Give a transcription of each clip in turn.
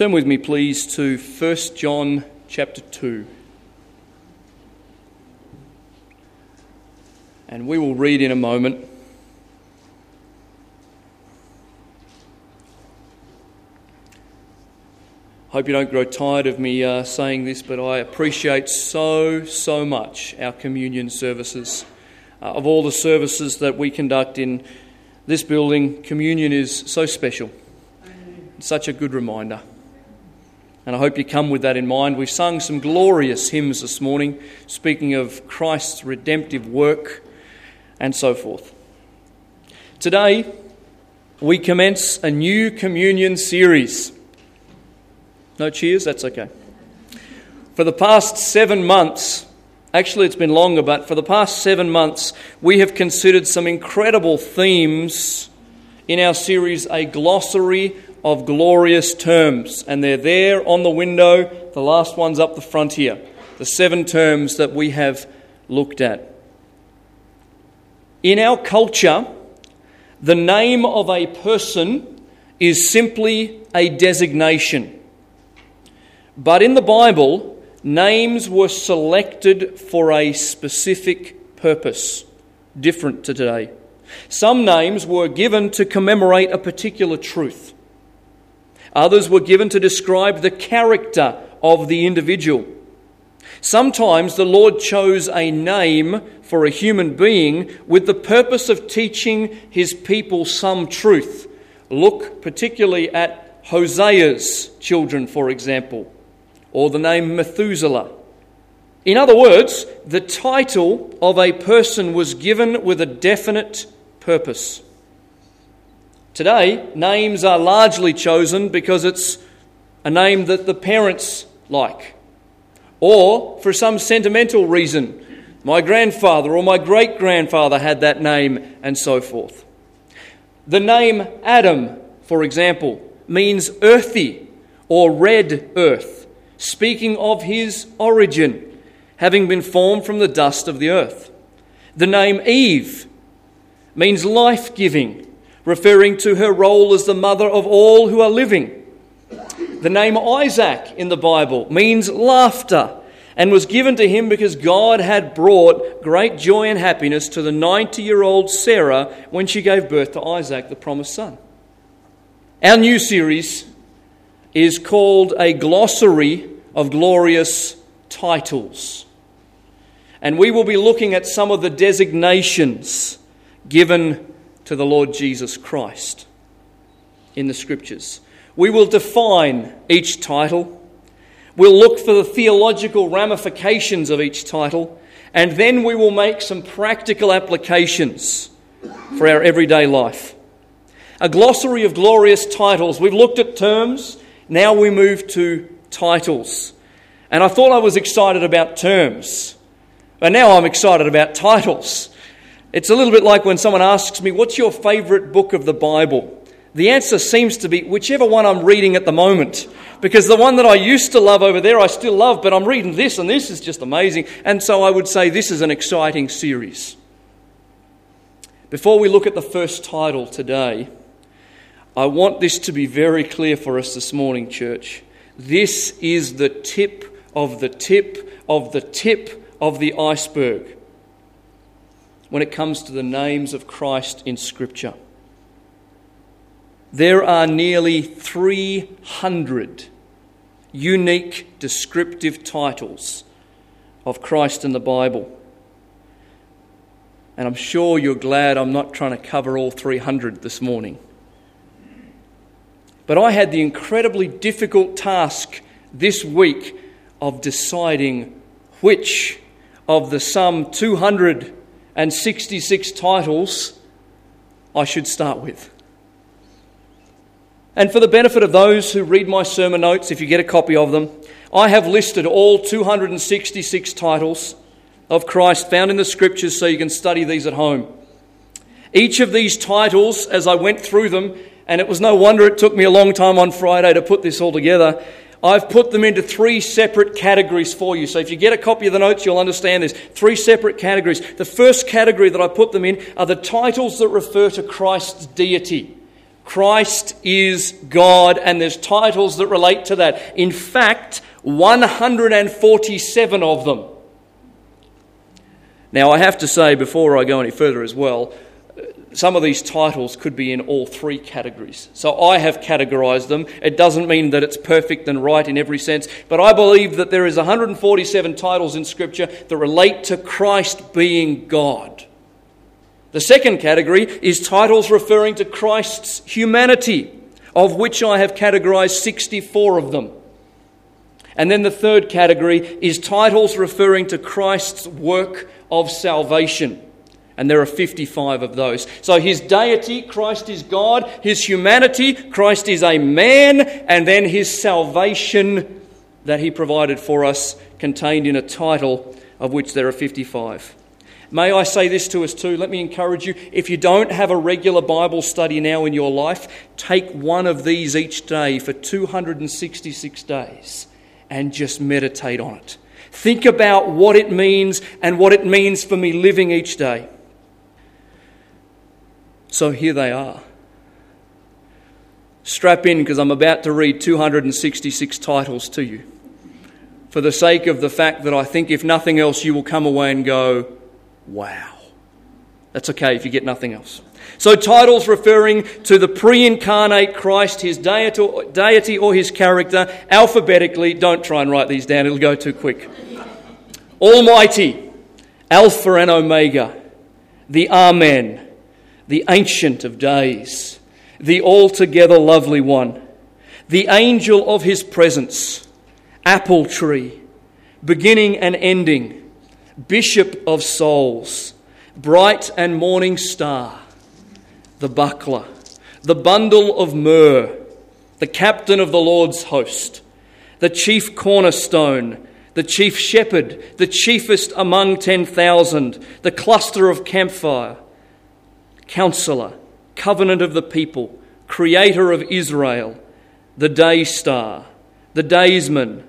Turn with me, please, to 1 John chapter 2. And we will read in a moment. Hope you don't grow tired of me uh, saying this, but I appreciate so, so much our communion services. Uh, of all the services that we conduct in this building, communion is so special. Such a good reminder. And I hope you come with that in mind. We've sung some glorious hymns this morning, speaking of Christ's redemptive work and so forth. Today, we commence a new communion series. No cheers? That's okay. For the past seven months, actually, it's been longer, but for the past seven months, we have considered some incredible themes in our series, A Glossary of Glorious Terms. And they're there on the window. The last one's up the front here. The seven terms that we have looked at. In our culture, the name of a person is simply a designation. But in the Bible, names were selected for a specific purpose, different to today. Some names were given to commemorate a particular truth. Others were given to describe the character of the individual. Sometimes the Lord chose a name for a human being with the purpose of teaching his people some truth. Look particularly at Hosea's children, for example or the name Methuselah. In other words, the title of a person was given with a definite purpose. Today, names are largely chosen because it's a name that the parents like, or for some sentimental reason. My grandfather or my great grandfather had that name, and so forth. The name Adam, for example, means earthy or red earth speaking of his origin, having been formed from the dust of the earth. The name Eve means life giving, referring to her role as the mother of all who are living. The name Isaac in the Bible means laughter and was given to him because God had brought great joy and happiness to the 90 year old Sarah when she gave birth to Isaac, the promised son. Our new series is called A Glossary of glorious titles. And we will be looking at some of the designations given to the Lord Jesus Christ in the Scriptures. We will define each title. We'll look for the theological ramifications of each title. And then we will make some practical applications for our everyday life. A glossary of glorious titles. We've looked at terms. Now we move to titles. And I thought I was excited about terms. But now I'm excited about titles. It's a little bit like when someone asks me, What's your favourite book of the Bible? The answer seems to be whichever one I'm reading at the moment. Because the one that I used to love over there, I still love, but I'm reading this, and this is just amazing. And so I would say this is an exciting series. Before we look at the first title today, I want this to be very clear for us this morning, church. This is the tip of the tip of the tip of the iceberg when it comes to the names of Christ in Scripture. There are nearly 300 unique descriptive titles of Christ in the Bible. And I'm sure you're glad I'm not trying to cover all 300 this morning. But I had the incredibly difficult task this week of deciding which of the some 266 titles I should start with. And for the benefit of those who read my sermon notes, if you get a copy of them, I have listed all 266 titles of Christ found in the scriptures so you can study these at home. Each of these titles, as I went through them, and it was no wonder it took me a long time on Friday to put this all together. I've put them into three separate categories for you. So if you get a copy of the notes, you'll understand this. Three separate categories. The first category that I put them in are the titles that refer to Christ's deity. Christ is God, and there's titles that relate to that. In fact, 147 of them. Now, I have to say before I go any further as well, some of these titles could be in all three categories. So I have categorized them. It doesn't mean that it's perfect and right in every sense, but I believe that there is 147 titles in Scripture that relate to Christ being God. The second category is titles referring to Christ's humanity, of which I have categorized 64 of them. And then the third category is titles referring to Christ's work of salvation. And there are 55 of those. So his deity, Christ is God. His humanity, Christ is a man. And then his salvation that he provided for us, contained in a title of which there are 55. May I say this to us too? Let me encourage you. If you don't have a regular Bible study now in your life, take one of these each day for 266 days and just meditate on it. Think about what it means and what it means for me living each day. So here they are. Strap in because I'm about to read 266 titles to you. For the sake of the fact that I think, if nothing else, you will come away and go, wow. That's okay if you get nothing else. So, titles referring to the pre incarnate Christ, his deity or his character, alphabetically. Don't try and write these down, it'll go too quick. Almighty, Alpha and Omega, the Amen, the Ancient of Days, the altogether lovely one, the angel of his presence, apple tree, beginning and ending, bishop of souls, bright and morning star, the buckler, the bundle of myrrh, the captain of the Lord's host, the chief cornerstone, the chief shepherd, the chiefest among ten thousand, the cluster of camphire Counselor, Covenant of the people, Creator of Israel, the Day Star, the Daysman,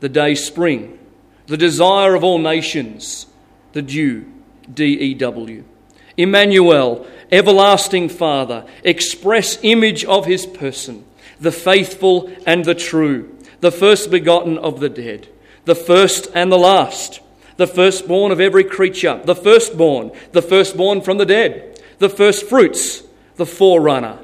the Day Spring, the Desire of all nations, the Dew, D E W. Emmanuel, Everlasting Father, express image of his person, the faithful and the true, the first begotten of the dead, the first and the last, the firstborn of every creature, the firstborn, the firstborn from the dead the first fruits, the forerunner,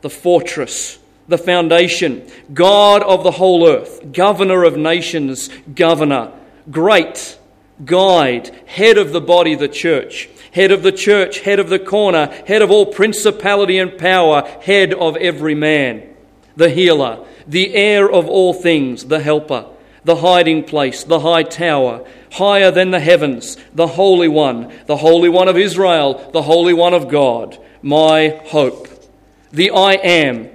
the fortress, the foundation, God of the whole earth, governor of nations, governor, great, guide, head of the body, the church, head of the church, head of the corner, head of all principality and power, head of every man, the healer, the heir of all things, the helper, the hiding place, the high tower, higher than the heavens, the Holy One, the Holy One of Israel, the Holy One of God, my hope. The I am,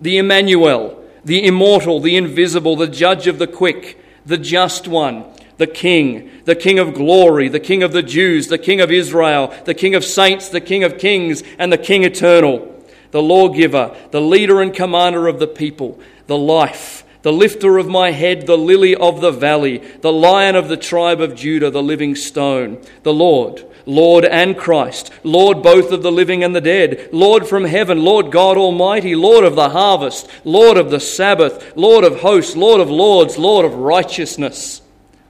the Emmanuel, the immortal, the invisible, the judge of the quick, the just one, the King, the King of glory, the King of the Jews, the King of Israel, the King of saints, the King of kings, and the King eternal, the lawgiver, the leader and commander of the people, the life the lifter of my head, the lily of the valley, the lion of the tribe of Judah, the living stone, the Lord, Lord and Christ, Lord both of the living and the dead, Lord from heaven, Lord God Almighty, Lord of the harvest, Lord of the Sabbath, Lord of hosts, Lord of lords, Lord of righteousness,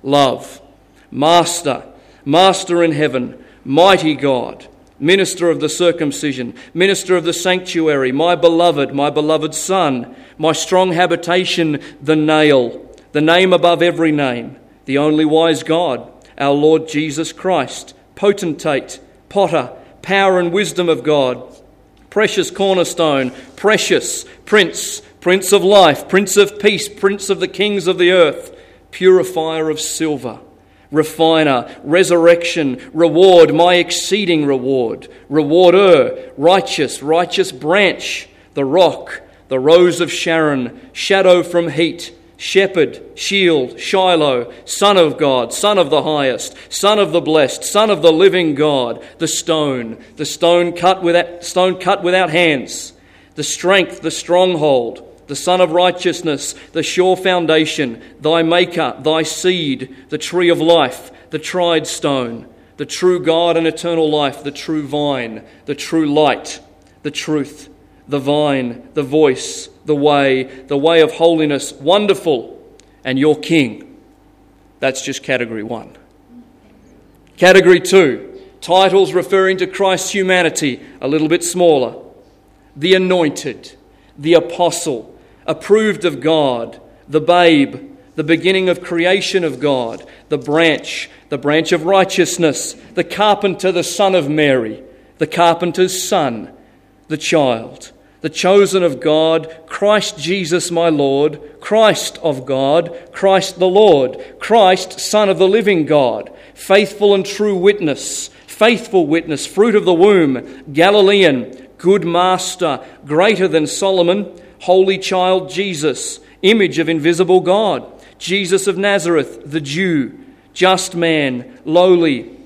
love, Master, Master in heaven, mighty God minister of the circumcision, minister of the sanctuary, my beloved, my beloved Son, my strong habitation, the nail, the name above every name, the only wise God, our Lord Jesus Christ, potentate, potter, power and wisdom of God, precious cornerstone, precious prince, prince of life, prince of peace, prince of the kings of the earth, purifier of silver refiner, resurrection, reward, my exceeding reward, rewarder, righteous, righteous branch, the rock, the rose of Sharon, shadow from heat, shepherd, shield, Shiloh, Son of God, Son of the highest, Son of the blessed, Son of the living God, the stone, the stone cut without, stone cut without hands, the strength, the stronghold, the Sun of Righteousness, the sure foundation, thy Maker, thy seed, the tree of life, the tried stone, the true God and eternal life, the true vine, the true light, the truth, the vine, the voice, the way, the way of holiness, wonderful, and your King. That's just category one. Category two, titles referring to Christ's humanity, a little bit smaller. The anointed, the apostle, approved of God, the babe, the beginning of creation of God, the branch, the branch of righteousness, the carpenter, the son of Mary, the carpenter's son, the child, the chosen of God, Christ Jesus my Lord, Christ of God, Christ the Lord, Christ, Son of the living God, faithful and true witness, faithful witness, fruit of the womb, Galilean, good master, greater than Solomon, holy child Jesus, image of invisible God, Jesus of Nazareth, the Jew, just man, lowly,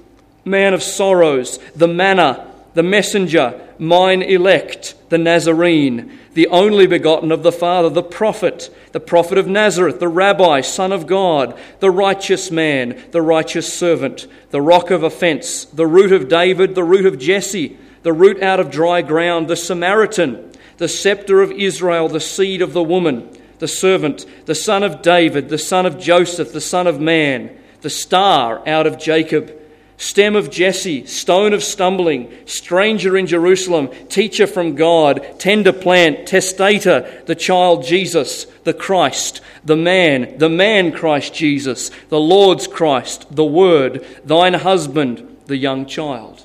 man of sorrows, the manna, the messenger, mine elect, the Nazarene, the only begotten of the Father, the prophet, the prophet of Nazareth, the rabbi, son of God, the righteous man, the righteous servant, the rock of offense, the root of David, the root of Jesse, the root out of dry ground, the Samaritan, the scepter of Israel, the seed of the woman, the servant, the son of David, the son of Joseph, the son of man, the star out of Jacob stem of Jesse, stone of stumbling, stranger in Jerusalem, teacher from God, tender plant, testator, the child Jesus, the Christ, the man, the man Christ Jesus, the Lord's Christ, the Word, thine husband, the young child.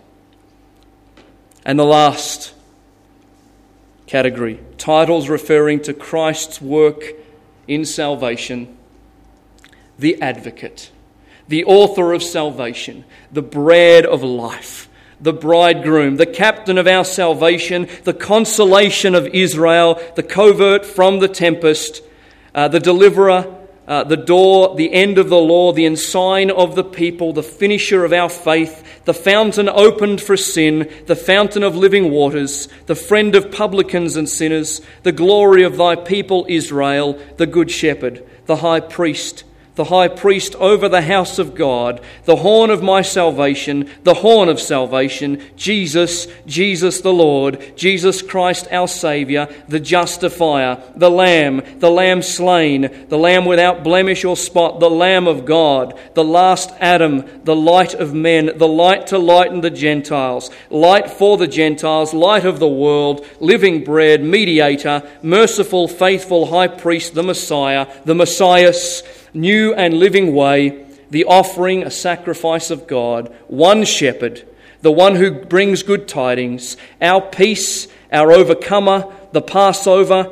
And the last category. Titles referring to Christ's work in salvation, the advocate. The author of salvation, the bread of life, the bridegroom, the captain of our salvation, the consolation of Israel, the covert from the tempest, uh, the deliverer, uh, the door, the end of the law, the ensign of the people, the finisher of our faith, the fountain opened for sin, the fountain of living waters, the friend of publicans and sinners, the glory of thy people Israel, the good shepherd, the high priest the high priest over the house of God, the horn of my salvation, the horn of salvation, Jesus, Jesus the Lord, Jesus Christ our Saviour, the justifier, the Lamb, the Lamb slain, the Lamb without blemish or spot, the Lamb of God, the last Adam, the light of men, the light to lighten the Gentiles, light for the Gentiles, light of the world, living bread, mediator, merciful, faithful high priest, the Messiah, the Messias new and living way, the offering, a sacrifice of God, one shepherd, the one who brings good tidings, our peace, our overcomer, the Passover,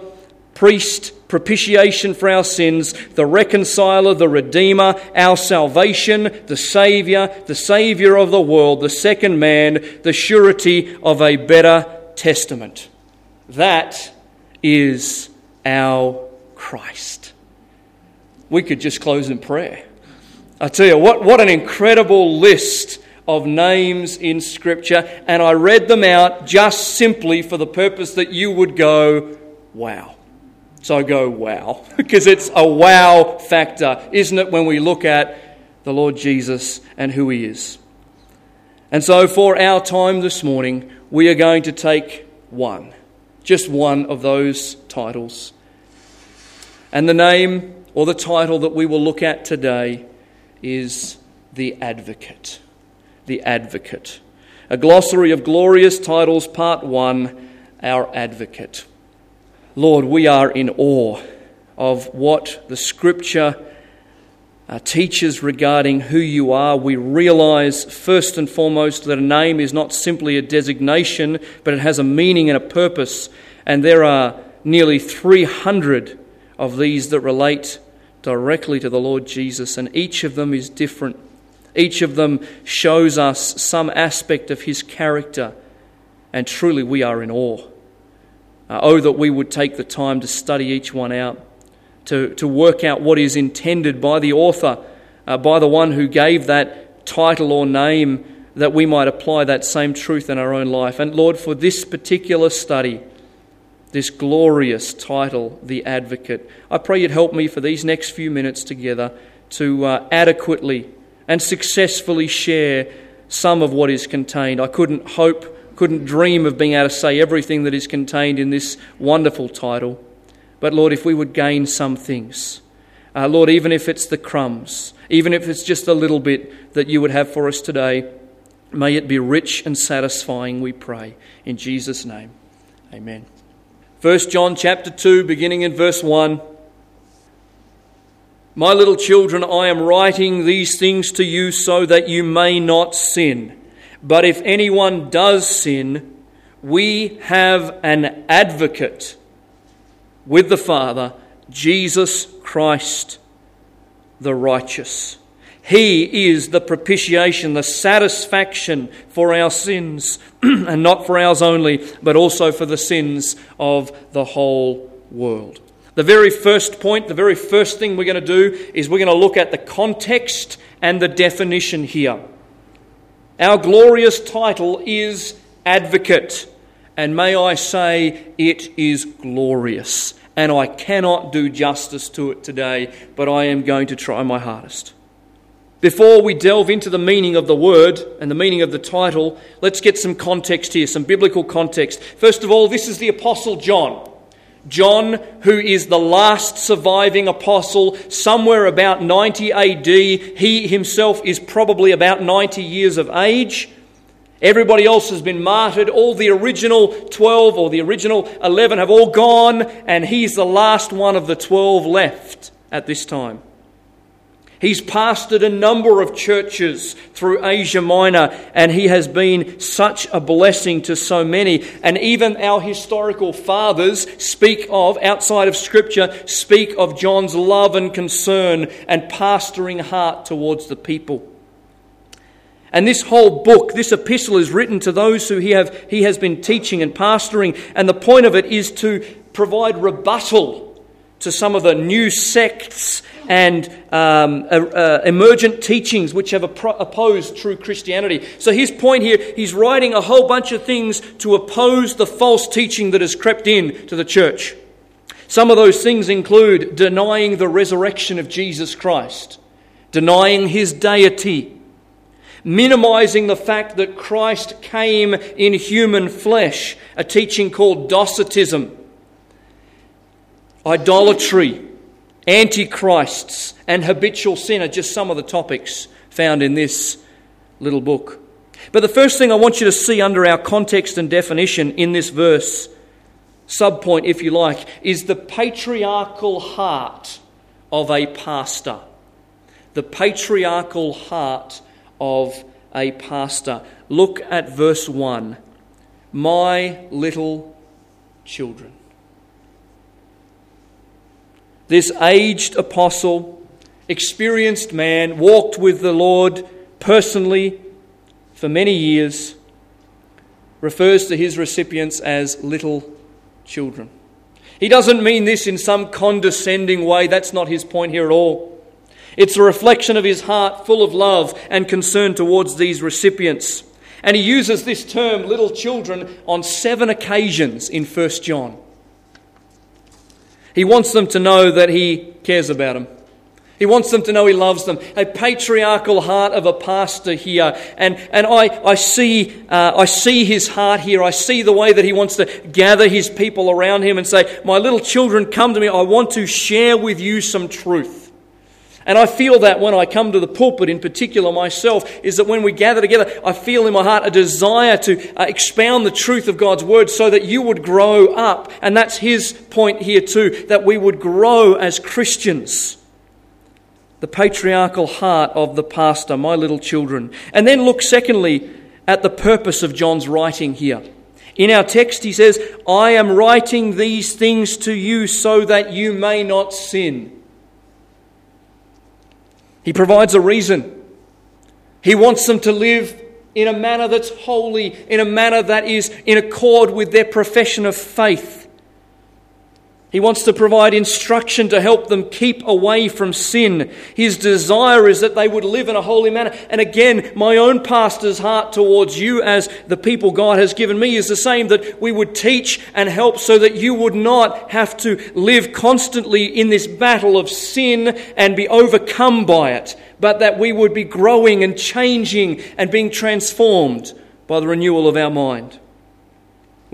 priest, propitiation for our sins, the reconciler, the redeemer, our salvation, the Saviour, the Saviour of the world, the second man, the surety of a better testament. That is our Christ we could just close in prayer. I tell you, what, what an incredible list of names in Scripture, and I read them out just simply for the purpose that you would go, wow. So I go, wow, because it's a wow factor, isn't it, when we look at the Lord Jesus and who He is? And so for our time this morning, we are going to take one, just one of those titles. And the name or the title that we will look at today is The Advocate. The Advocate. A glossary of glorious titles, part one Our Advocate. Lord, we are in awe of what the Scripture uh, teaches regarding who you are. We realize, first and foremost, that a name is not simply a designation, but it has a meaning and a purpose. And there are nearly 300 of these that relate directly to the Lord Jesus, and each of them is different. Each of them shows us some aspect of his character, and truly we are in awe. Uh, oh, that we would take the time to study each one out, to, to work out what is intended by the author, uh, by the one who gave that title or name, that we might apply that same truth in our own life. And Lord, for this particular study, this glorious title, The Advocate. I pray you'd help me for these next few minutes together to uh, adequately and successfully share some of what is contained. I couldn't hope couldn't dream of being able to say everything that is contained in this wonderful title. But Lord, if we would gain some things, uh, Lord, even if it's the crumbs, even if it's just a little bit that you would have for us today, may it be rich and satisfying, we pray. In Jesus' name, amen. 1 John chapter 2, beginning in verse 1. My little children, I am writing these things to you so that you may not sin. But if anyone does sin, we have an advocate with the Father, Jesus Christ the righteous. He is the propitiation, the satisfaction for our sins, and not for ours only, but also for the sins of the whole world. The very first point, the very first thing we're going to do is we're going to look at the context and the definition here. Our glorious title is Advocate, and may I say it is glorious. And I cannot do justice to it today, but I am going to try my hardest. Before we delve into the meaning of the word and the meaning of the title, let's get some context here, some biblical context. First of all, this is the Apostle John. John, who is the last surviving apostle, somewhere about 90 AD. He himself is probably about 90 years of age. Everybody else has been martyred. All the original 12 or the original 11 have all gone, and he's the last one of the 12 left at this time. He's pastored a number of churches through Asia Minor, and he has been such a blessing to so many. And even our historical fathers speak of, outside of Scripture, speak of John's love and concern and pastoring heart towards the people. And this whole book, this epistle, is written to those who he, have, he has been teaching and pastoring. And the point of it is to provide rebuttal to some of the new sects and um, uh, uh, emergent teachings which have opposed true Christianity. So, his point here, he's writing a whole bunch of things to oppose the false teaching that has crept in to the church. Some of those things include denying the resurrection of Jesus Christ, denying his deity, minimizing the fact that Christ came in human flesh, a teaching called Docetism, idolatry Antichrists and habitual sin are just some of the topics found in this little book. But the first thing I want you to see under our context and definition in this verse, subpoint if you like, is the patriarchal heart of a pastor. The patriarchal heart of a pastor. Look at verse 1. My little children. This aged apostle, experienced man, walked with the Lord personally for many years, refers to his recipients as little children. He doesn't mean this in some condescending way. That's not his point here at all. It's a reflection of his heart full of love and concern towards these recipients. And he uses this term, little children, on seven occasions in 1 John. He wants them to know that He cares about them. He wants them to know He loves them. A patriarchal heart of a pastor here. And, and I, I, see, uh, I see His heart here. I see the way that He wants to gather His people around Him and say, My little children, come to me. I want to share with you some truth. And I feel that when I come to the pulpit, in particular myself, is that when we gather together, I feel in my heart a desire to uh, expound the truth of God's word so that you would grow up. And that's his point here too, that we would grow as Christians. The patriarchal heart of the pastor, my little children. And then look, secondly, at the purpose of John's writing here. In our text, he says, I am writing these things to you so that you may not sin. He provides a reason. He wants them to live in a manner that's holy, in a manner that is in accord with their profession of faith. He wants to provide instruction to help them keep away from sin. His desire is that they would live in a holy manner. And again, my own pastor's heart towards you as the people God has given me is the same that we would teach and help so that you would not have to live constantly in this battle of sin and be overcome by it, but that we would be growing and changing and being transformed by the renewal of our mind.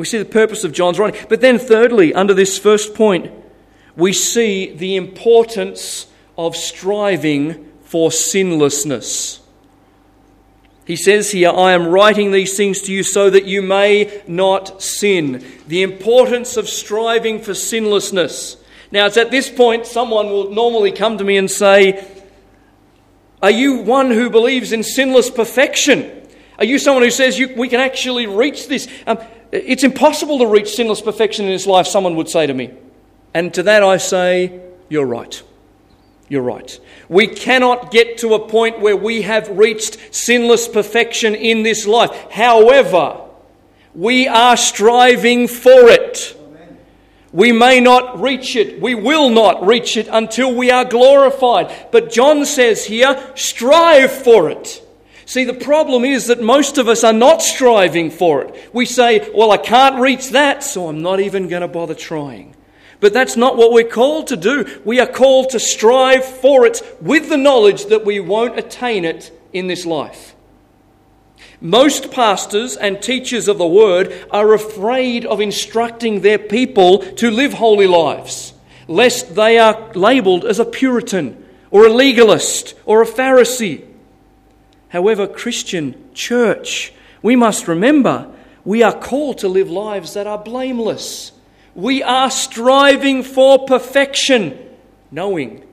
We see the purpose of John's writing. But then, thirdly, under this first point, we see the importance of striving for sinlessness. He says here, I am writing these things to you so that you may not sin. The importance of striving for sinlessness. Now, it's at this point someone will normally come to me and say, Are you one who believes in sinless perfection? Are you someone who says you, we can actually reach this? Um, it's impossible to reach sinless perfection in this life, someone would say to me. And to that I say, You're right. You're right. We cannot get to a point where we have reached sinless perfection in this life. However, we are striving for it. We may not reach it. We will not reach it until we are glorified. But John says here, strive for it. See, the problem is that most of us are not striving for it. We say, well, I can't reach that, so I'm not even going to bother trying. But that's not what we're called to do. We are called to strive for it with the knowledge that we won't attain it in this life. Most pastors and teachers of the word are afraid of instructing their people to live holy lives, lest they are labeled as a Puritan or a legalist or a Pharisee. However, Christian church, we must remember we are called to live lives that are blameless we are striving for perfection, knowing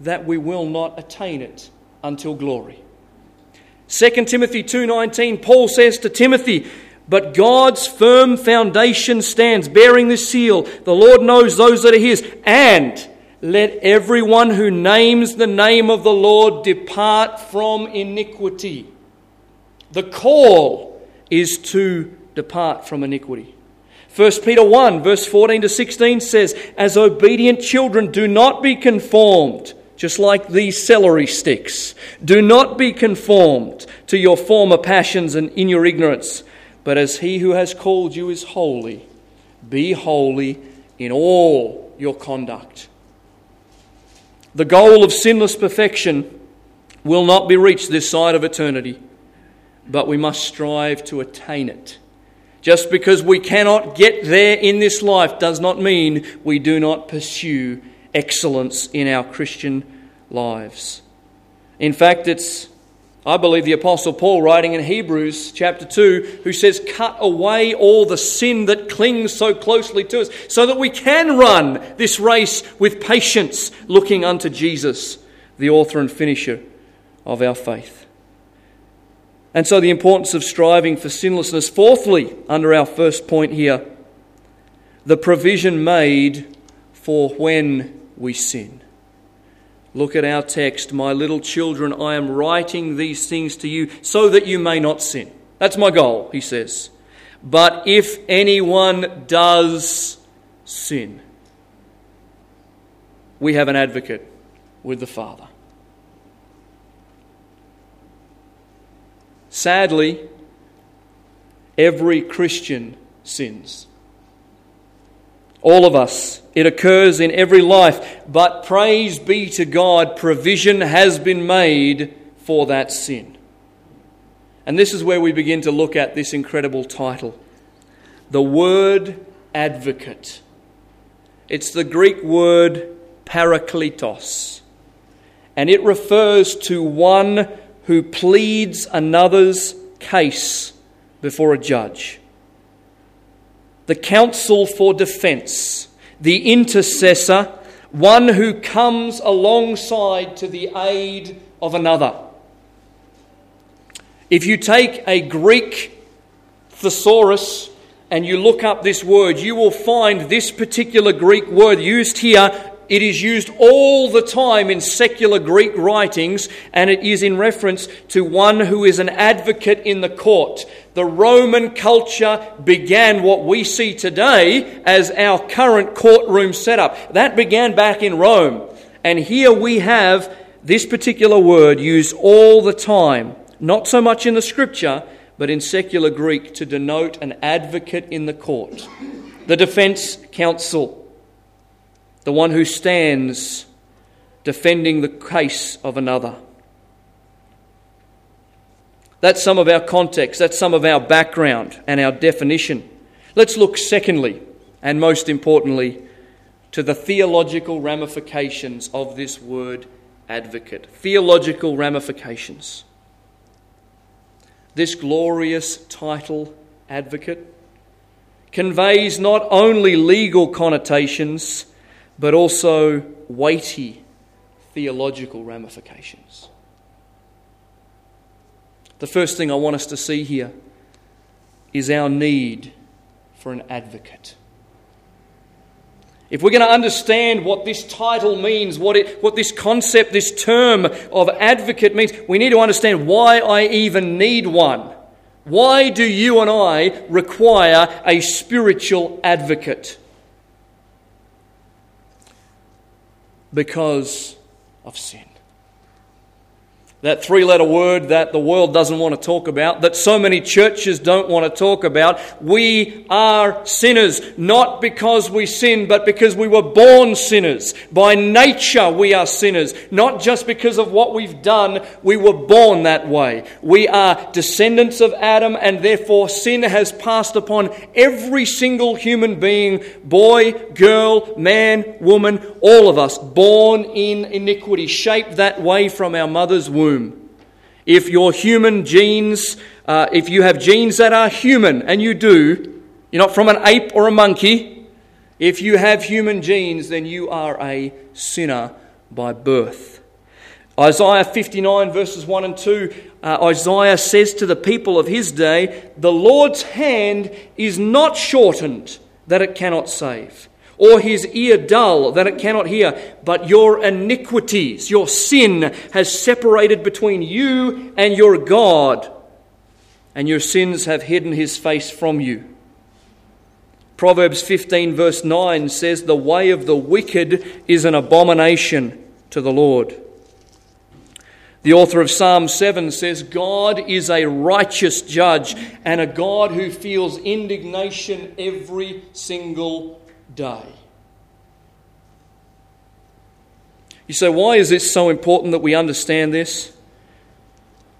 that we will not attain it until glory. 2 Timothy 2:19 Paul says to Timothy, "But God's firm foundation stands, bearing this seal: the Lord knows those that are his, and let everyone who names the name of the Lord depart from iniquity." The call is to depart from iniquity. 1 Peter 1, verse 14 to 16 says, As obedient children, do not be conformed, just like these celery sticks. Do not be conformed to your former passions and in your ignorance. But as he who has called you is holy, be holy in all your conduct. The goal of sinless perfection will not be reached this side of eternity, but we must strive to attain it just because we cannot get there in this life does not mean we do not pursue excellence in our Christian lives. In fact, it's, I believe, the Apostle Paul writing in Hebrews chapter 2 who says, Cut away all the sin that clings so closely to us so that we can run this race with patience, looking unto Jesus, the author and finisher of our faith. And so, the importance of striving for sinlessness. Fourthly, under our first point here, the provision made for when we sin. Look at our text. My little children, I am writing these things to you so that you may not sin. That's my goal, he says. But if anyone does sin, we have an advocate with the Father. Sadly, every Christian sins. All of us. It occurs in every life. But praise be to God, provision has been made for that sin. And this is where we begin to look at this incredible title the word advocate. It's the Greek word parakletos, and it refers to one who pleads another's case before a judge. The counsel for defense, the intercessor, one who comes alongside to the aid of another. If you take a Greek thesaurus and you look up this word, you will find this particular Greek word used here it is used all the time in secular Greek writings, and it is in reference to one who is an advocate in the court. The Roman culture began what we see today as our current courtroom setup. That began back in Rome. And here we have this particular word used all the time, not so much in the scripture, but in secular Greek to denote an advocate in the court, the defense counsel the one who stands defending the case of another. That's some of our context, that's some of our background and our definition. Let's look, secondly, and most importantly, to the theological ramifications of this word advocate. Theological ramifications. This glorious title, advocate, conveys not only legal connotations, but also weighty theological ramifications. The first thing I want us to see here is our need for an advocate. If we're going to understand what this title means, what, it, what this concept, this term of advocate means, we need to understand why I even need one. Why do you and I require a spiritual advocate? Because of sin. That three letter word that the world doesn't want to talk about, that so many churches don't want to talk about. We are sinners, not because we sin, but because we were born sinners. By nature, we are sinners, not just because of what we've done, we were born that way. We are descendants of Adam, and therefore sin has passed upon every single human being boy, girl, man, woman, all of us, born in iniquity, shaped that way from our mother's womb womb. If your human genes, uh, if you have genes that are human, and you do, you're not from an ape or a monkey. If you have human genes, then you are a sinner by birth. Isaiah 59, verses 1 and 2, uh, Isaiah says to the people of his day, The Lord's hand is not shortened that it cannot save or his ear dull that it cannot hear, but your iniquities, your sin, has separated between you and your God, and your sins have hidden his face from you. Proverbs 15, verse 9 says, The way of the wicked is an abomination to the Lord. The author of Psalm 7 says, God is a righteous judge and a God who feels indignation every single day. You say, why is it so important that we understand this?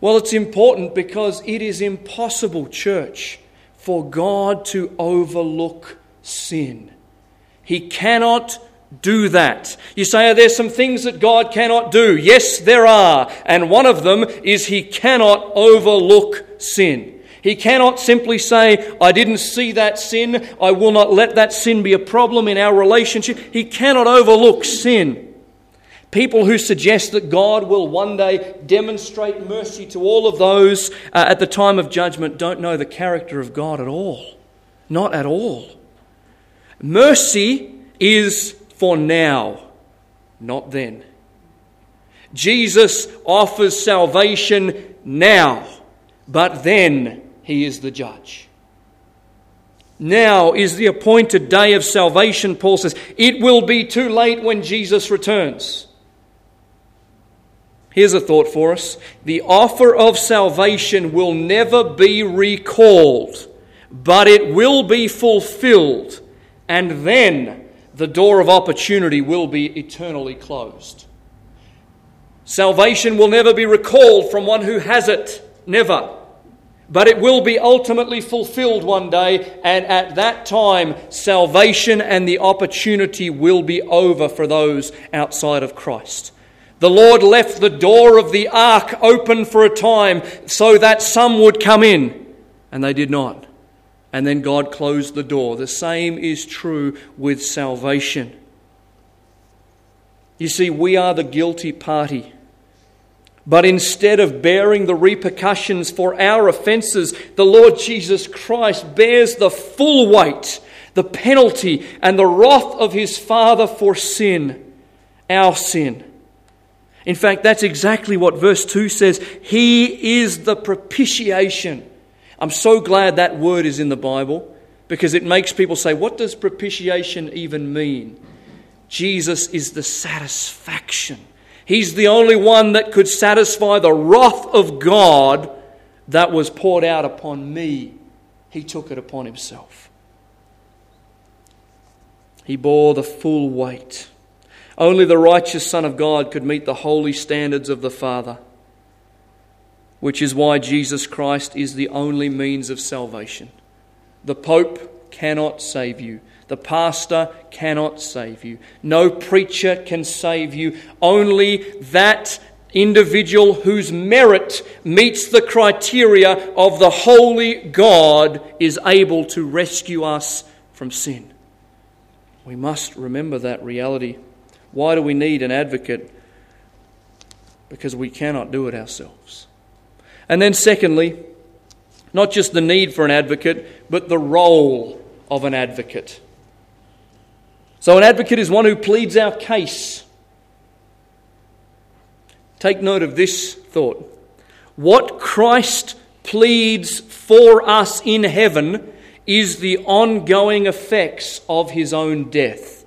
Well, it's important because it is impossible, church, for God to overlook sin. He cannot do that. You say, are there some things that God cannot do? Yes, there are. And one of them is He cannot overlook sin. He cannot simply say, I didn't see that sin. I will not let that sin be a problem in our relationship. He cannot overlook sin. People who suggest that God will one day demonstrate mercy to all of those uh, at the time of judgment don't know the character of God at all. Not at all. Mercy is for now, not then. Jesus offers salvation now, but then he is the judge. Now is the appointed day of salvation, Paul says. It will be too late when Jesus returns. Here's a thought for us the offer of salvation will never be recalled, but it will be fulfilled, and then the door of opportunity will be eternally closed. Salvation will never be recalled from one who has it. Never. But it will be ultimately fulfilled one day, and at that time, salvation and the opportunity will be over for those outside of Christ. The Lord left the door of the ark open for a time so that some would come in, and they did not. And then God closed the door. The same is true with salvation. You see, we are the guilty party. But instead of bearing the repercussions for our offences, the Lord Jesus Christ bears the full weight, the penalty, and the wrath of his Father for sin, our sin. In fact, that's exactly what verse 2 says. He is the propitiation. I'm so glad that word is in the Bible because it makes people say, What does propitiation even mean? Jesus is the satisfaction He's the only one that could satisfy the wrath of God that was poured out upon me. He took it upon himself. He bore the full weight. Only the righteous Son of God could meet the holy standards of the Father, which is why Jesus Christ is the only means of salvation. The Pope cannot save you. The pastor cannot save you. No preacher can save you. Only that individual whose merit meets the criteria of the holy God is able to rescue us from sin. We must remember that reality. Why do we need an advocate? Because we cannot do it ourselves. And then, secondly, not just the need for an advocate, but the role of an advocate. So, an advocate is one who pleads our case. Take note of this thought. What Christ pleads for us in heaven is the ongoing effects of his own death.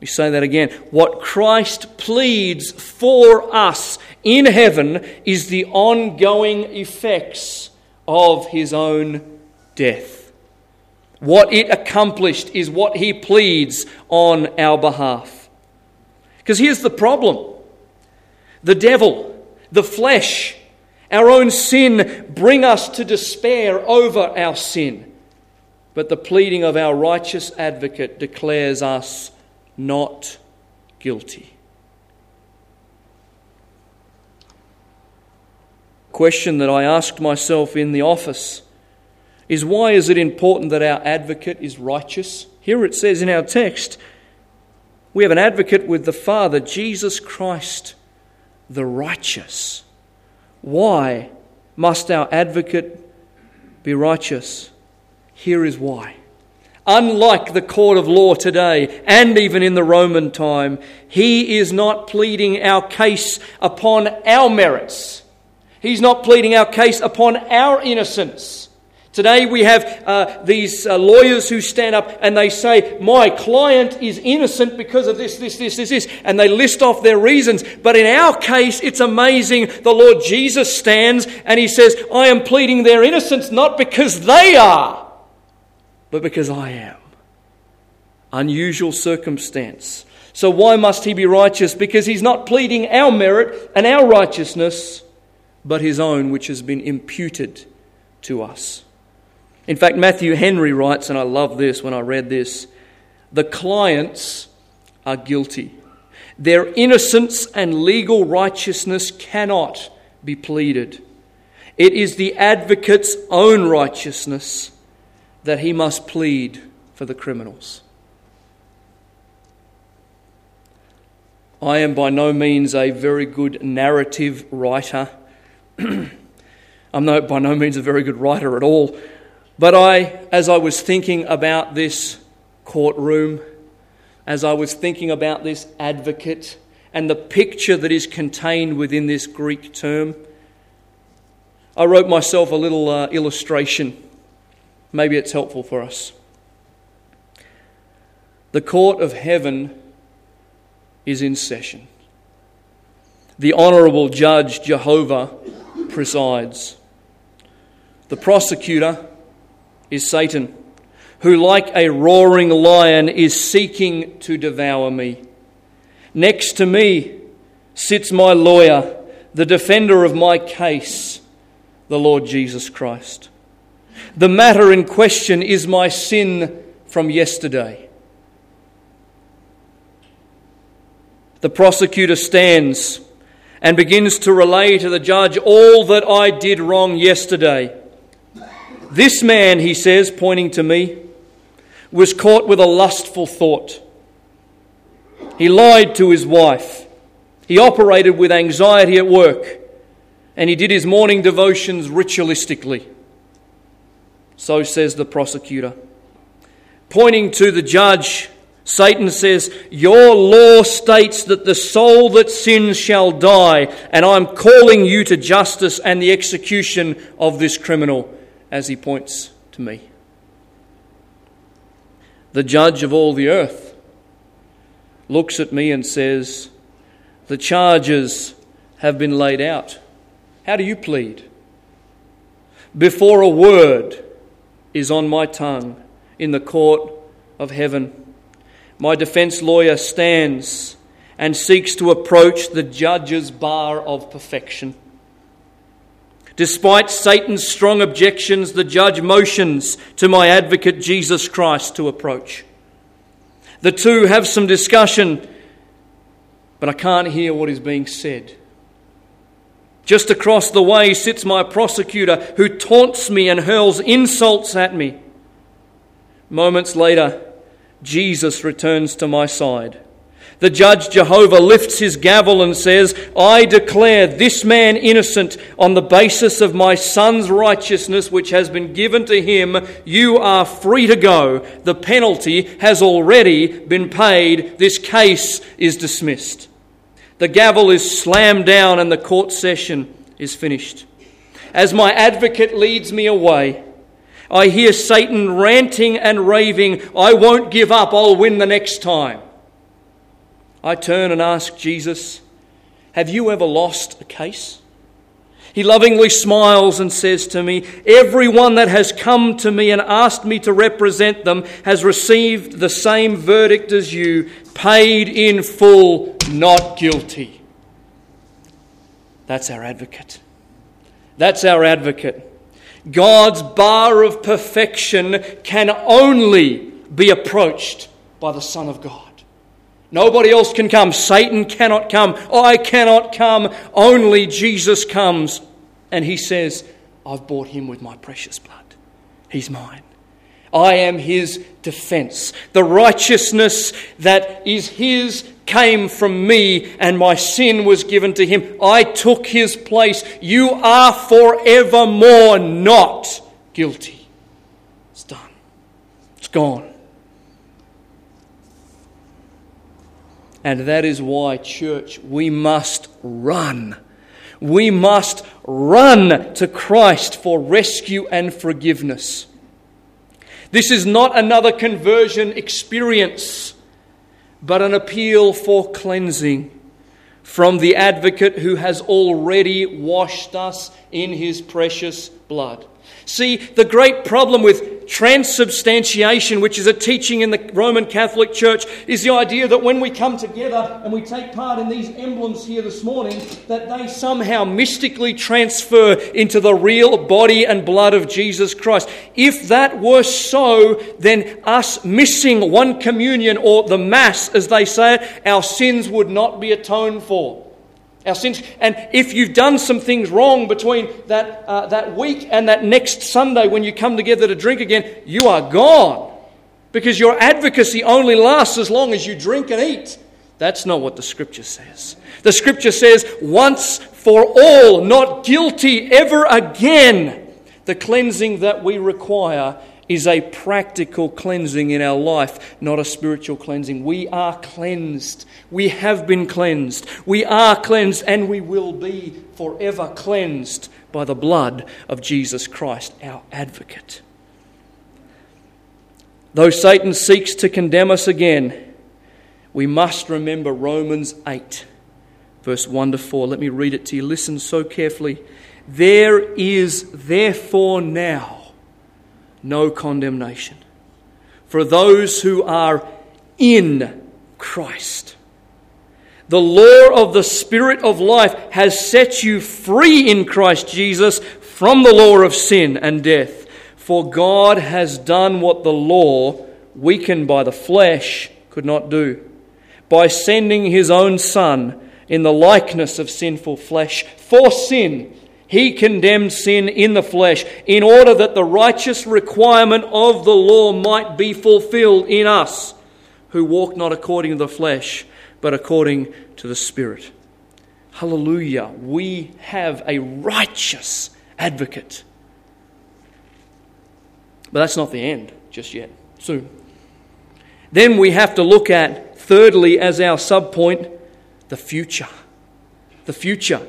We say that again. What Christ pleads for us in heaven is the ongoing effects of his own death. What it accomplished is what he pleads on our behalf. Because here's the problem the devil, the flesh, our own sin bring us to despair over our sin. But the pleading of our righteous advocate declares us not guilty. Question that I asked myself in the office is why is it important that our advocate is righteous? Here it says in our text, we have an advocate with the Father, Jesus Christ, the righteous. Why must our advocate be righteous? Here is why. Unlike the court of law today, and even in the Roman time, he is not pleading our case upon our merits. He's not pleading our case upon our innocence. Today we have uh, these uh, lawyers who stand up and they say, My client is innocent because of this, this, this, this, this, and they list off their reasons. But in our case, it's amazing. The Lord Jesus stands and he says, I am pleading their innocence not because they are, but because I am. Unusual circumstance. So why must he be righteous? Because he's not pleading our merit and our righteousness, but his own, which has been imputed to us. In fact, Matthew Henry writes, and I love this when I read this the clients are guilty. Their innocence and legal righteousness cannot be pleaded. It is the advocate's own righteousness that he must plead for the criminals. I am by no means a very good narrative writer. I'm no, by no means a very good writer at all. But I, as I was thinking about this courtroom, as I was thinking about this advocate and the picture that is contained within this Greek term, I wrote myself a little uh, illustration. Maybe it's helpful for us. The court of heaven is in session. The honourable judge, Jehovah, presides. The prosecutor, is Satan, who, like a roaring lion, is seeking to devour me. Next to me sits my lawyer, the defender of my case, the Lord Jesus Christ. The matter in question is my sin from yesterday. The prosecutor stands and begins to relay to the judge all that I did wrong yesterday. This man, he says, pointing to me, was caught with a lustful thought. He lied to his wife. He operated with anxiety at work. And he did his morning devotions ritualistically. So says the prosecutor. Pointing to the judge, Satan says, Your law states that the soul that sins shall die, and I'm calling you to justice and the execution of this criminal as he points to me. The judge of all the earth looks at me and says, The charges have been laid out. How do you plead? Before a word is on my tongue in the court of heaven, my defense lawyer stands and seeks to approach the judge's bar of perfection Despite Satan's strong objections, the judge motions to my advocate Jesus Christ to approach. The two have some discussion, but I can't hear what is being said. Just across the way sits my prosecutor who taunts me and hurls insults at me. Moments later, Jesus returns to my side. The judge Jehovah lifts his gavel and says, I declare this man innocent on the basis of my son's righteousness, which has been given to him. You are free to go. The penalty has already been paid. This case is dismissed. The gavel is slammed down and the court session is finished. As my advocate leads me away, I hear Satan ranting and raving, I won't give up, I'll win the next time. I turn and ask Jesus, Have you ever lost a case? He lovingly smiles and says to me, Everyone that has come to me and asked me to represent them has received the same verdict as you, paid in full, not guilty. That's our advocate. That's our advocate. God's bar of perfection can only be approached by the Son of God. Nobody else can come. Satan cannot come. I cannot come. Only Jesus comes. And he says, I've bought him with my precious blood. He's mine. I am his defense. The righteousness that is his came from me, and my sin was given to him. I took his place. You are forevermore not guilty. It's done, it's gone. And that is why, church, we must run. We must run to Christ for rescue and forgiveness. This is not another conversion experience, but an appeal for cleansing from the advocate who has already washed us in his precious blood. See, the great problem with transubstantiation, which is a teaching in the Roman Catholic Church, is the idea that when we come together and we take part in these emblems here this morning, that they somehow mystically transfer into the real body and blood of Jesus Christ. If that were so, then us missing one communion or the Mass, as they say it, our sins would not be atoned for our sins. And if you've done some things wrong between that, uh, that week and that next Sunday when you come together to drink again, you are gone. Because your advocacy only lasts as long as you drink and eat. That's not what the scripture says. The scripture says, once for all, not guilty ever again. The cleansing that we require is a practical cleansing in our life, not a spiritual cleansing. We are cleansed. We have been cleansed. We are cleansed and we will be forever cleansed by the blood of Jesus Christ, our advocate. Though Satan seeks to condemn us again, we must remember Romans 8, verse 1 to 4. Let me read it to you. Listen so carefully. There is therefore now no condemnation for those who are in Christ. The law of the Spirit of life has set you free in Christ Jesus from the law of sin and death. For God has done what the law, weakened by the flesh, could not do. By sending his own Son in the likeness of sinful flesh for sin, he condemned sin in the flesh in order that the righteous requirement of the law might be fulfilled in us who walk not according to the flesh, but according to the Spirit. Hallelujah. We have a righteous advocate. But that's not the end just yet. Soon. Then we have to look at, thirdly, as our subpoint, the future. The future.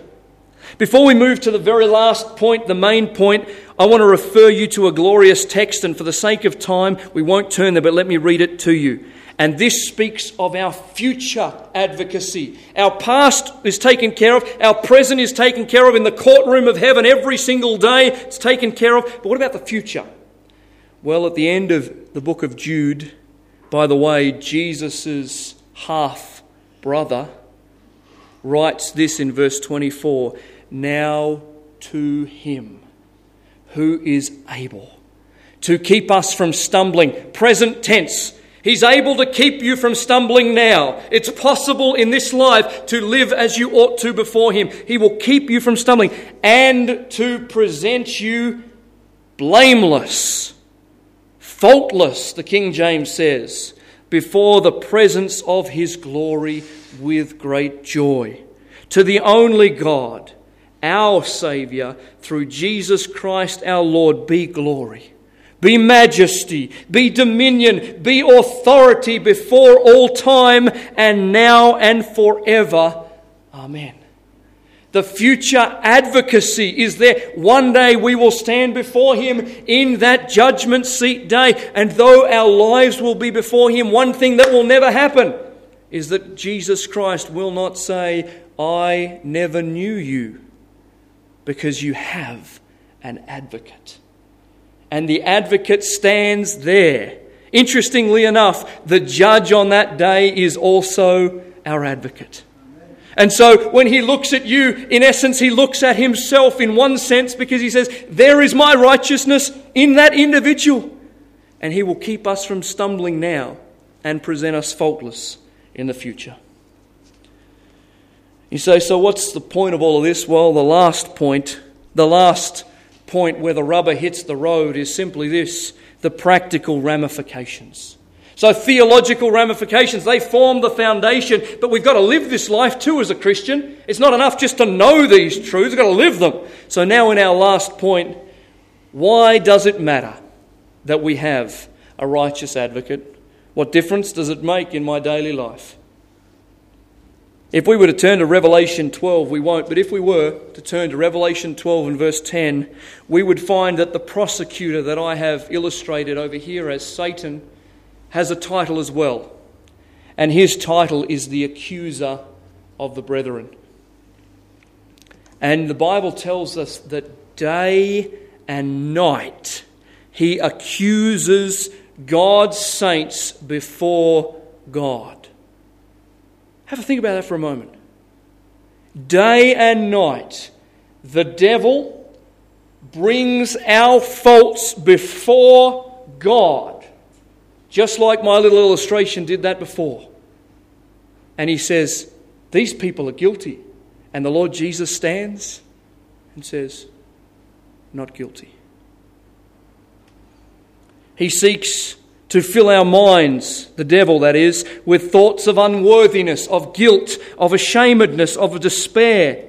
Before we move to the very last point, the main point, I want to refer you to a glorious text, and for the sake of time, we won't turn there, but let me read it to you. And this speaks of our future advocacy. Our past is taken care of, our present is taken care of in the courtroom of heaven every single day, it's taken care of. But what about the future? Well, at the end of the book of Jude, by the way, Jesus' half brother writes this in verse 24 now to him who is able to keep us from stumbling. Present tense. He's able to keep you from stumbling now. It's possible in this life to live as you ought to before Him. He will keep you from stumbling and to present you blameless, faultless, the King James says, before the presence of His glory with great joy. To the only God, our Saviour, through Jesus Christ our Lord, be glory be majesty, be dominion, be authority before all time and now and forever. Amen. The future advocacy is there. One day we will stand before Him in that judgment seat day. And though our lives will be before Him, one thing that will never happen is that Jesus Christ will not say, I never knew you, because you have an advocate and the advocate stands there. Interestingly enough, the judge on that day is also our advocate. And so when he looks at you, in essence, he looks at himself in one sense because he says, There is my righteousness in that individual. And he will keep us from stumbling now and present us faultless in the future. You say, So what's the point of all of this? Well, the last point, the last point where the rubber hits the road is simply this the practical ramifications. So, theological ramifications, they form the foundation, but we've got to live this life too as a Christian. It's not enough just to know these truths, we've got to live them. So, now in our last point, why does it matter that we have a righteous advocate? What difference does it make in my daily life? If we were to turn to Revelation 12, we won't, but if we were to turn to Revelation 12 and verse 10, we would find that the prosecutor that I have illustrated over here as Satan has a title as well. And his title is the accuser of the brethren. And the Bible tells us that day and night he accuses God's saints before God. Have a think about that for a moment. Day and night, the devil brings our faults before God, just like my little illustration did that before. And he says, These people are guilty. And the Lord Jesus stands and says, Not guilty. He seeks to fill our minds, the devil that is, with thoughts of unworthiness, of guilt, of ashamedness, of despair.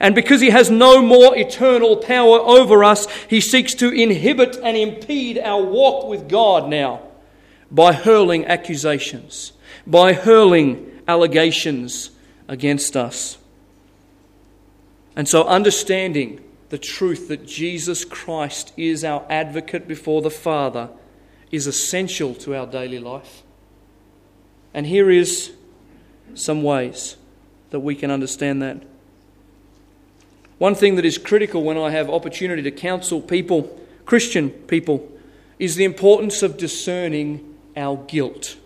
And because he has no more eternal power over us, he seeks to inhibit and impede our walk with God now by hurling accusations, by hurling allegations against us. And so, understanding the truth that Jesus Christ is our advocate before the Father is essential to our daily life. And here is some ways that we can understand that. One thing that is critical when I have opportunity to counsel people, Christian people, is the importance of discerning our guilt.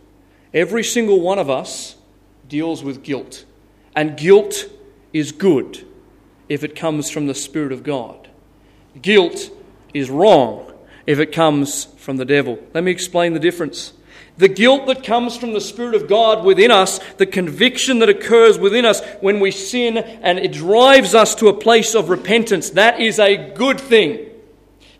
Every single one of us deals with guilt, and guilt is good if it comes from the Spirit of God. Guilt is wrong if it comes from the devil. Let me explain the difference. The guilt that comes from the Spirit of God within us, the conviction that occurs within us when we sin and it drives us to a place of repentance, that is a good thing.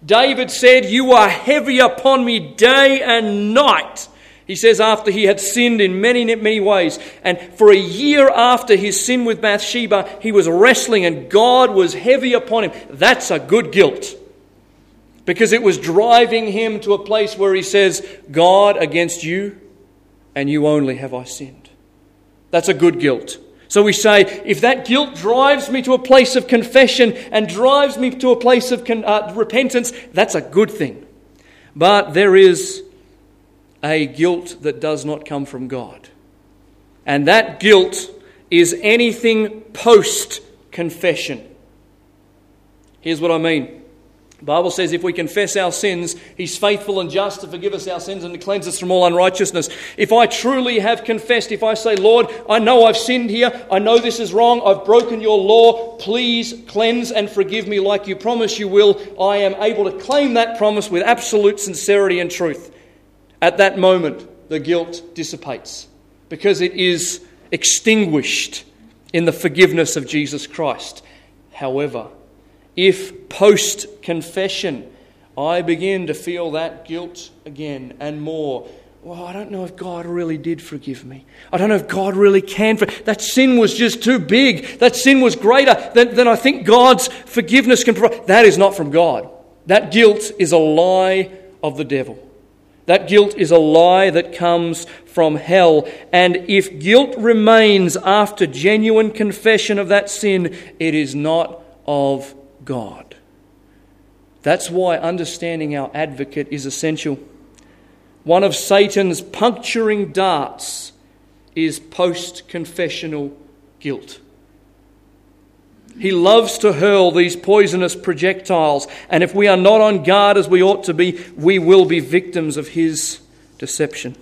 David said, You are heavy upon me day and night. He says, after he had sinned in many, many ways. And for a year after his sin with Bathsheba, he was wrestling and God was heavy upon him. That's a good guilt because it was driving him to a place where he says, God, against you and you only have I sinned. That's a good guilt. So we say, if that guilt drives me to a place of confession and drives me to a place of con- uh, repentance, that's a good thing. But there is a guilt that does not come from God. And that guilt is anything post confession. Here's what I mean The Bible says if we confess our sins, He's faithful and just to forgive us our sins and to cleanse us from all unrighteousness. If I truly have confessed, if I say, Lord, I know I've sinned here, I know this is wrong, I've broken your law, please cleanse and forgive me like you promise you will, I am able to claim that promise with absolute sincerity and truth. At that moment, the guilt dissipates because it is extinguished in the forgiveness of Jesus Christ. However, if post confession I begin to feel that guilt again and more, well, I don't know if God really did forgive me. I don't know if God really can. For- that sin was just too big. That sin was greater than, than I think God's forgiveness can provide. That is not from God. That guilt is a lie of the devil. That guilt is a lie that comes from hell. And if guilt remains after genuine confession of that sin, it is not of God. That's why understanding our advocate is essential. One of Satan's puncturing darts is post confessional guilt. He loves to hurl these poisonous projectiles, and if we are not on guard as we ought to be, we will be victims of his deception.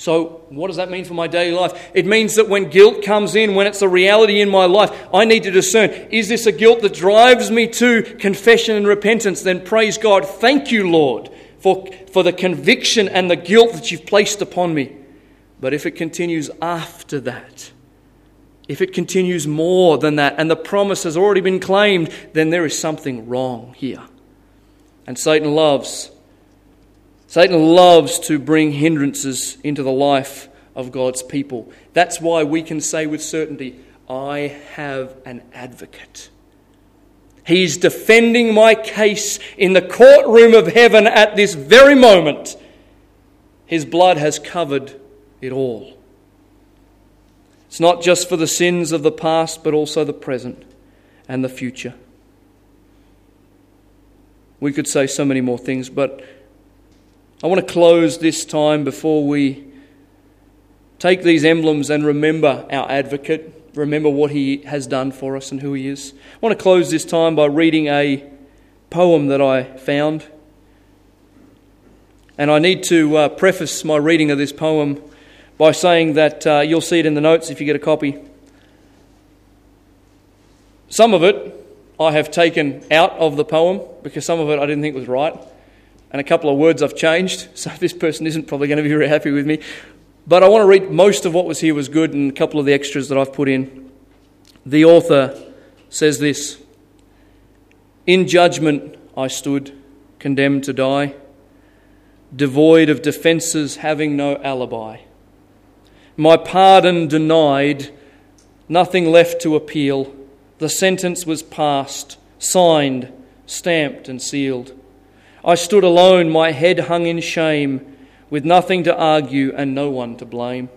So, what does that mean for my daily life? It means that when guilt comes in, when it's a reality in my life, I need to discern is this a guilt that drives me to confession and repentance? Then praise God. Thank you, Lord, for, for the conviction and the guilt that you've placed upon me. But if it continues after that, if it continues more than that, and the promise has already been claimed, then there is something wrong here. And Satan loves Satan loves to bring hindrances into the life of God's people. That's why we can say with certainty, I have an advocate. He's defending my case in the courtroom of heaven at this very moment. His blood has covered it all. It's not just for the sins of the past, but also the present and the future. We could say so many more things, but I want to close this time before we take these emblems and remember our advocate, remember what he has done for us and who he is. I want to close this time by reading a poem that I found. And I need to uh, preface my reading of this poem by saying that uh, you'll see it in the notes if you get a copy. Some of it I have taken out of the poem because some of it I didn't think was right and a couple of words I've changed, so this person isn't probably going to be very happy with me. But I want to read most of what was here was good and a couple of the extras that I've put in. The author says this In judgment I stood, condemned to die, devoid of defences, having no alibi. My pardon denied, nothing left to appeal. The sentence was passed, signed, stamped, and sealed. I stood alone, my head hung in shame, with nothing to argue and no one to blame.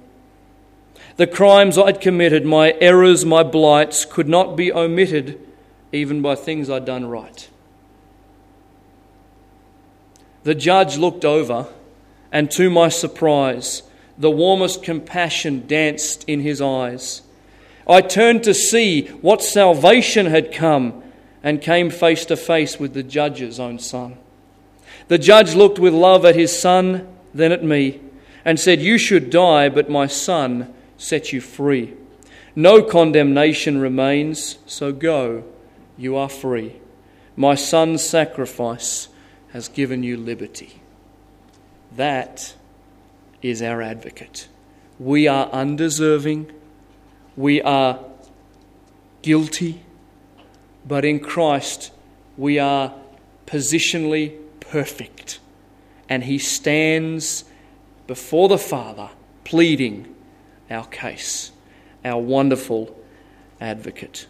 The crimes I'd committed, my errors, my blights, could not be omitted even by things I'd done right. The judge looked over, and to my surprise, the warmest compassion danced in his eyes. I turned to see what salvation had come and came face to face with the judge's own son. The judge looked with love at his son, then at me, and said, You should die, but my son set you free. No condemnation remains, so go, you are free. My son's sacrifice has given you liberty. That is our advocate. We are undeserving, we are guilty, but in Christ we are positionally perfect. And he stands before the Father pleading our case, our wonderful advocate.